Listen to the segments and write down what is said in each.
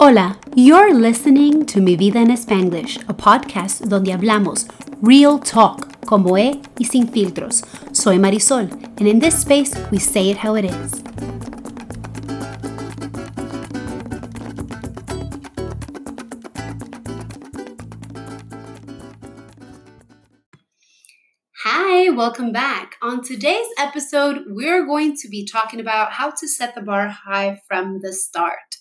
Hola, you're listening to Mi Vida en Spanglish, a podcast donde hablamos real talk, como es y sin filtros. Soy Marisol, and in this space, we say it how it is. Hi, welcome back. On today's episode, we're going to be talking about how to set the bar high from the start.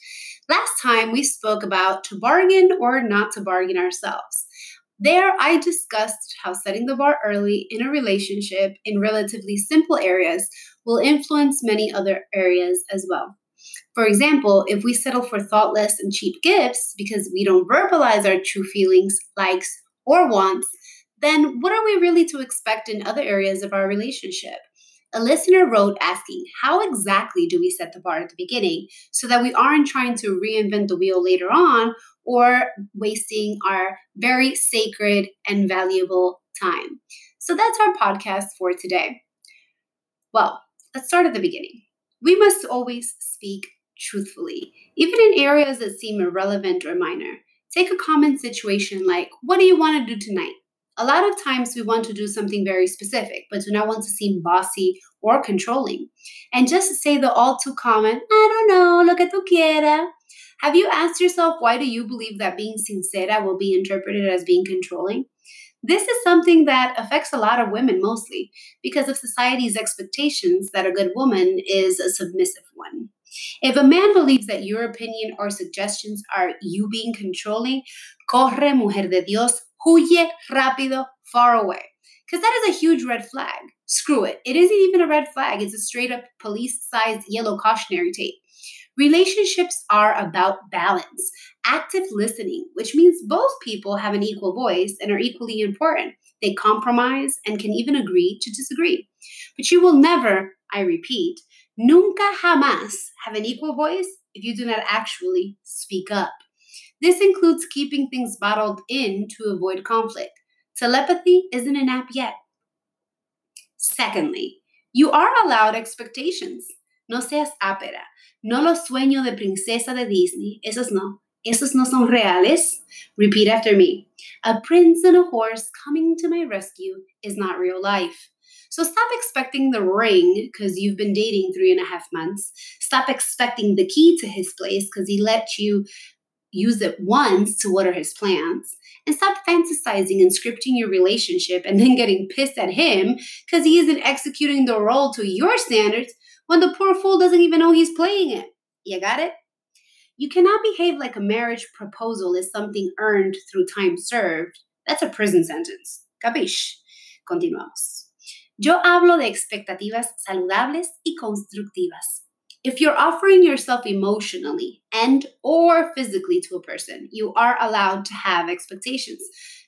Last time we spoke about to bargain or not to bargain ourselves. There, I discussed how setting the bar early in a relationship in relatively simple areas will influence many other areas as well. For example, if we settle for thoughtless and cheap gifts because we don't verbalize our true feelings, likes, or wants, then what are we really to expect in other areas of our relationship? A listener wrote asking, How exactly do we set the bar at the beginning so that we aren't trying to reinvent the wheel later on or wasting our very sacred and valuable time? So that's our podcast for today. Well, let's start at the beginning. We must always speak truthfully, even in areas that seem irrelevant or minor. Take a common situation like, What do you want to do tonight? A lot of times we want to do something very specific, but do not want to seem bossy or controlling. And just say the all too common, I don't know, lo que tú quiera. Have you asked yourself why do you believe that being sincera will be interpreted as being controlling? This is something that affects a lot of women mostly because of society's expectations that a good woman is a submissive one. If a man believes that your opinion or suggestions are you being controlling, corre, mujer de Dios, huye rápido, far away. Because that is a huge red flag. Screw it. It isn't even a red flag, it's a straight up police sized yellow cautionary tape. Relationships are about balance, active listening, which means both people have an equal voice and are equally important. They compromise and can even agree to disagree. But you will never, I repeat, nunca jamás have an equal voice if you do not actually speak up. This includes keeping things bottled in to avoid conflict. Telepathy isn't an app yet. Secondly, you are allowed expectations. No seas ápera. No los sueños de princesa de Disney. Esos no. Esos no son reales. Repeat after me. A prince on a horse coming to my rescue is not real life. So stop expecting the ring because you've been dating three and a half months. Stop expecting the key to his place because he let you use it once to water his plants and stop fantasizing and scripting your relationship and then getting pissed at him because he isn't executing the role to your standards when the poor fool doesn't even know he's playing it. You got it? You cannot behave like a marriage proposal is something earned through time served. That's a prison sentence. Capish? Continuamos. Yo hablo de expectativas saludables y constructivas. If you're offering yourself emotionally and or physically to a person, you are allowed to have expectations.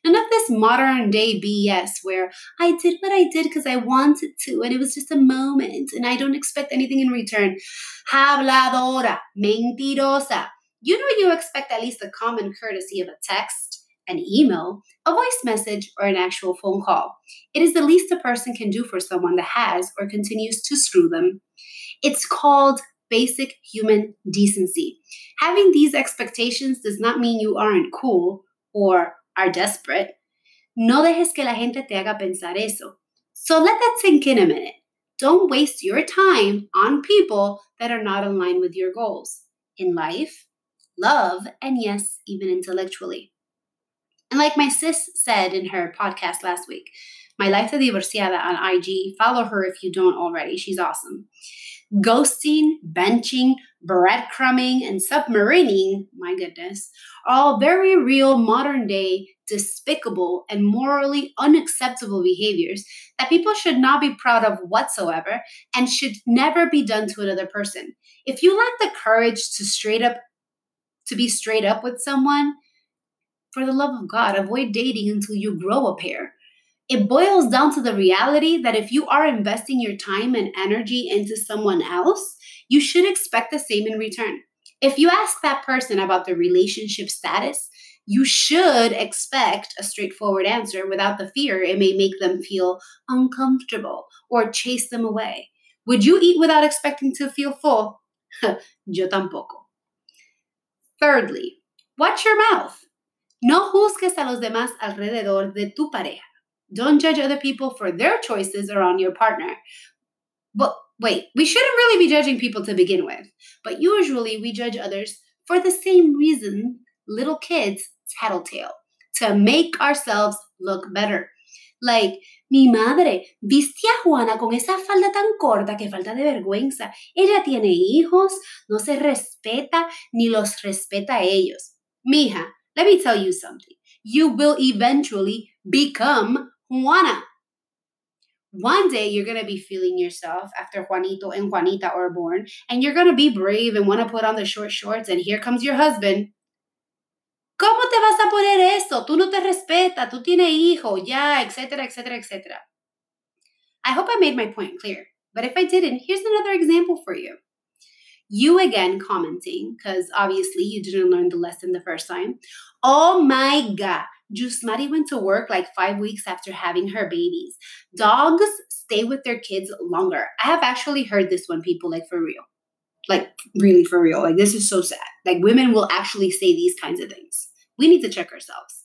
None of this modern day BS where I did what I did because I wanted to and it was just a moment and I don't expect anything in return. Habladora, mentirosa. You know you expect at least the common courtesy of a text, an email, a voice message, or an actual phone call. It is the least a person can do for someone that has or continues to screw them. It's called basic human decency. Having these expectations does not mean you aren't cool or are desperate. No dejes que la gente te haga pensar eso. So let that sink in a minute. Don't waste your time on people that are not in line with your goals in life, love, and yes, even intellectually. And like my sis said in her podcast last week, my life de divorciada on IG, follow her if you don't already. She's awesome. Ghosting, benching, breadcrumbing, and submarining, my goodness, all very real modern day, despicable, and morally unacceptable behaviors that people should not be proud of whatsoever and should never be done to another person. If you lack the courage to straight up to be straight up with someone, for the love of God, avoid dating until you grow a pair it boils down to the reality that if you are investing your time and energy into someone else, you should expect the same in return. If you ask that person about the relationship status, you should expect a straightforward answer without the fear it may make them feel uncomfortable or chase them away. Would you eat without expecting to feel full? Yo tampoco. Thirdly, watch your mouth. No juzgues a los demás alrededor de tu pareja. Don't judge other people for their choices around your partner. But wait, we shouldn't really be judging people to begin with. But usually we judge others for the same reason little kids tattletale to make ourselves look better. Like, mi madre, ¿viste a Juana con esa falda tan corta que falta de vergüenza? Ella tiene hijos, no se respeta ni los respeta a ellos. Mija, let me tell you something. You will eventually become Juana. One day you're going to be feeling yourself after Juanito and Juanita are born, and you're going to be brave and want to put on the short shorts, and here comes your husband ¿Cómo te vas a poner eso? Tú no te respetas, tú tienes hijo, ya, etcétera, etcétera, etcétera. I hope I made my point clear, but if I didn't, here's another example for you. You again commenting, because obviously you didn't learn the lesson the first time. Oh my God, Jusmari went to work like five weeks after having her babies. Dogs stay with their kids longer. I have actually heard this one, people, like for real. Like, really for real. Like, this is so sad. Like, women will actually say these kinds of things. We need to check ourselves.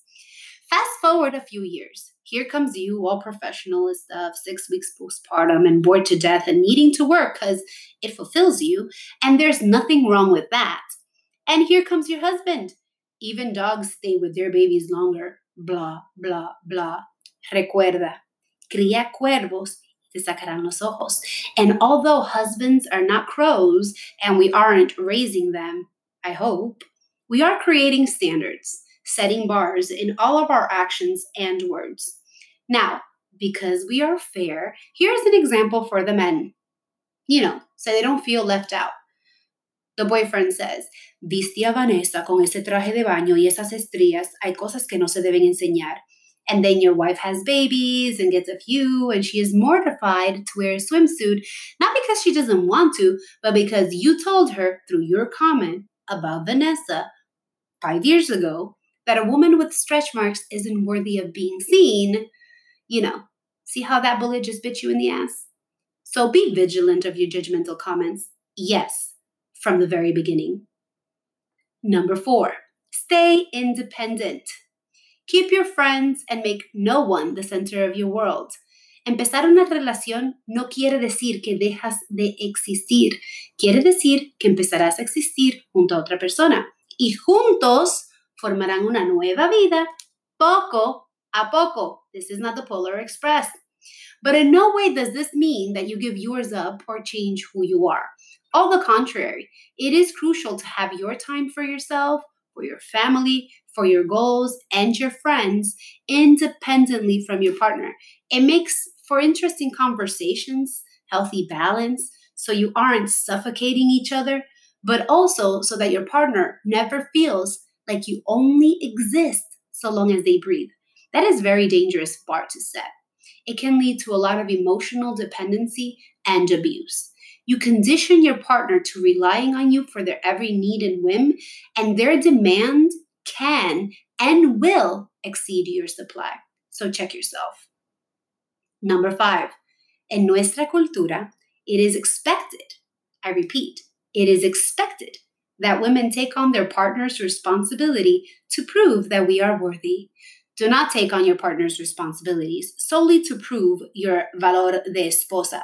Fast forward a few years. Here comes you, all professional and stuff, six weeks postpartum and bored to death and needing to work because it fulfills you. And there's nothing wrong with that. And here comes your husband. Even dogs stay with their babies longer. Blah, blah, blah. Recuerda, cría cuervos y te sacarán los ojos. And although husbands are not crows and we aren't raising them, I hope, we are creating standards setting bars in all of our actions and words. Now, because we are fair, here's an example for the men. You know, so they don't feel left out. The boyfriend says, Viste a Vanessa con ese traje de baño y esas estrías, hay cosas que no se deben enseñar. And then your wife has babies and gets a few, and she is mortified to wear a swimsuit, not because she doesn't want to, but because you told her through your comment about Vanessa five years ago that a woman with stretch marks isn't worthy of being seen, you know, see how that bullet just bit you in the ass? So be vigilant of your judgmental comments. Yes, from the very beginning. Number four, stay independent. Keep your friends and make no one the center of your world. Empezar una relación no quiere decir que dejas de existir, quiere decir que empezarás a existir junto a otra persona y juntos formarán una nueva vida poco a poco. This is not the Polar Express. But in no way does this mean that you give yours up or change who you are. All the contrary, it is crucial to have your time for yourself, for your family, for your goals, and your friends independently from your partner. It makes for interesting conversations, healthy balance, so you aren't suffocating each other, but also so that your partner never feels like you only exist so long as they breathe. That is very dangerous bar to set. It can lead to a lot of emotional dependency and abuse. You condition your partner to relying on you for their every need and whim, and their demand can and will exceed your supply. So check yourself. Number five, en nuestra cultura, it is expected, I repeat, it is expected that women take on their partner's responsibility to prove that we are worthy. Do not take on your partner's responsibilities solely to prove your valor de esposa.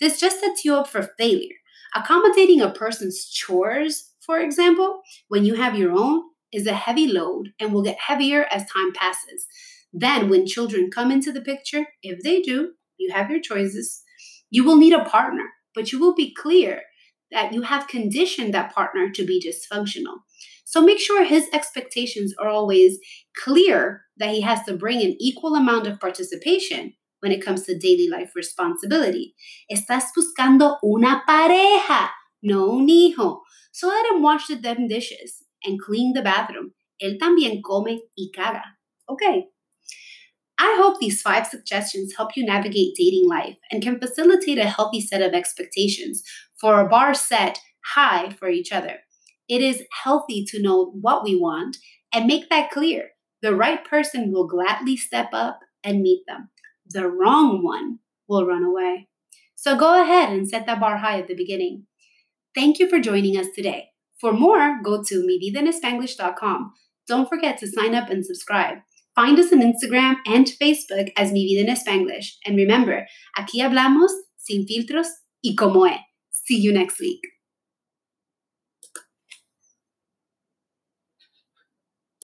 This just sets you up for failure. Accommodating a person's chores, for example, when you have your own, is a heavy load and will get heavier as time passes. Then, when children come into the picture, if they do, you have your choices. You will need a partner, but you will be clear that you have conditioned that partner to be dysfunctional. So make sure his expectations are always clear that he has to bring an equal amount of participation when it comes to daily life responsibility. Estás buscando una pareja, no un hijo. So let him wash the damn dishes and clean the bathroom. Él también come y caga. Okay. I hope these five suggestions help you navigate dating life and can facilitate a healthy set of expectations for a bar set high for each other. It is healthy to know what we want and make that clear. The right person will gladly step up and meet them. The wrong one will run away. So go ahead and set that bar high at the beginning. Thank you for joining us today. For more, go to mividaenespanglish.com. Don't forget to sign up and subscribe. Find us on Instagram and Facebook as Mi Spanglish. And remember, aquí hablamos sin filtros y como es. See you next week.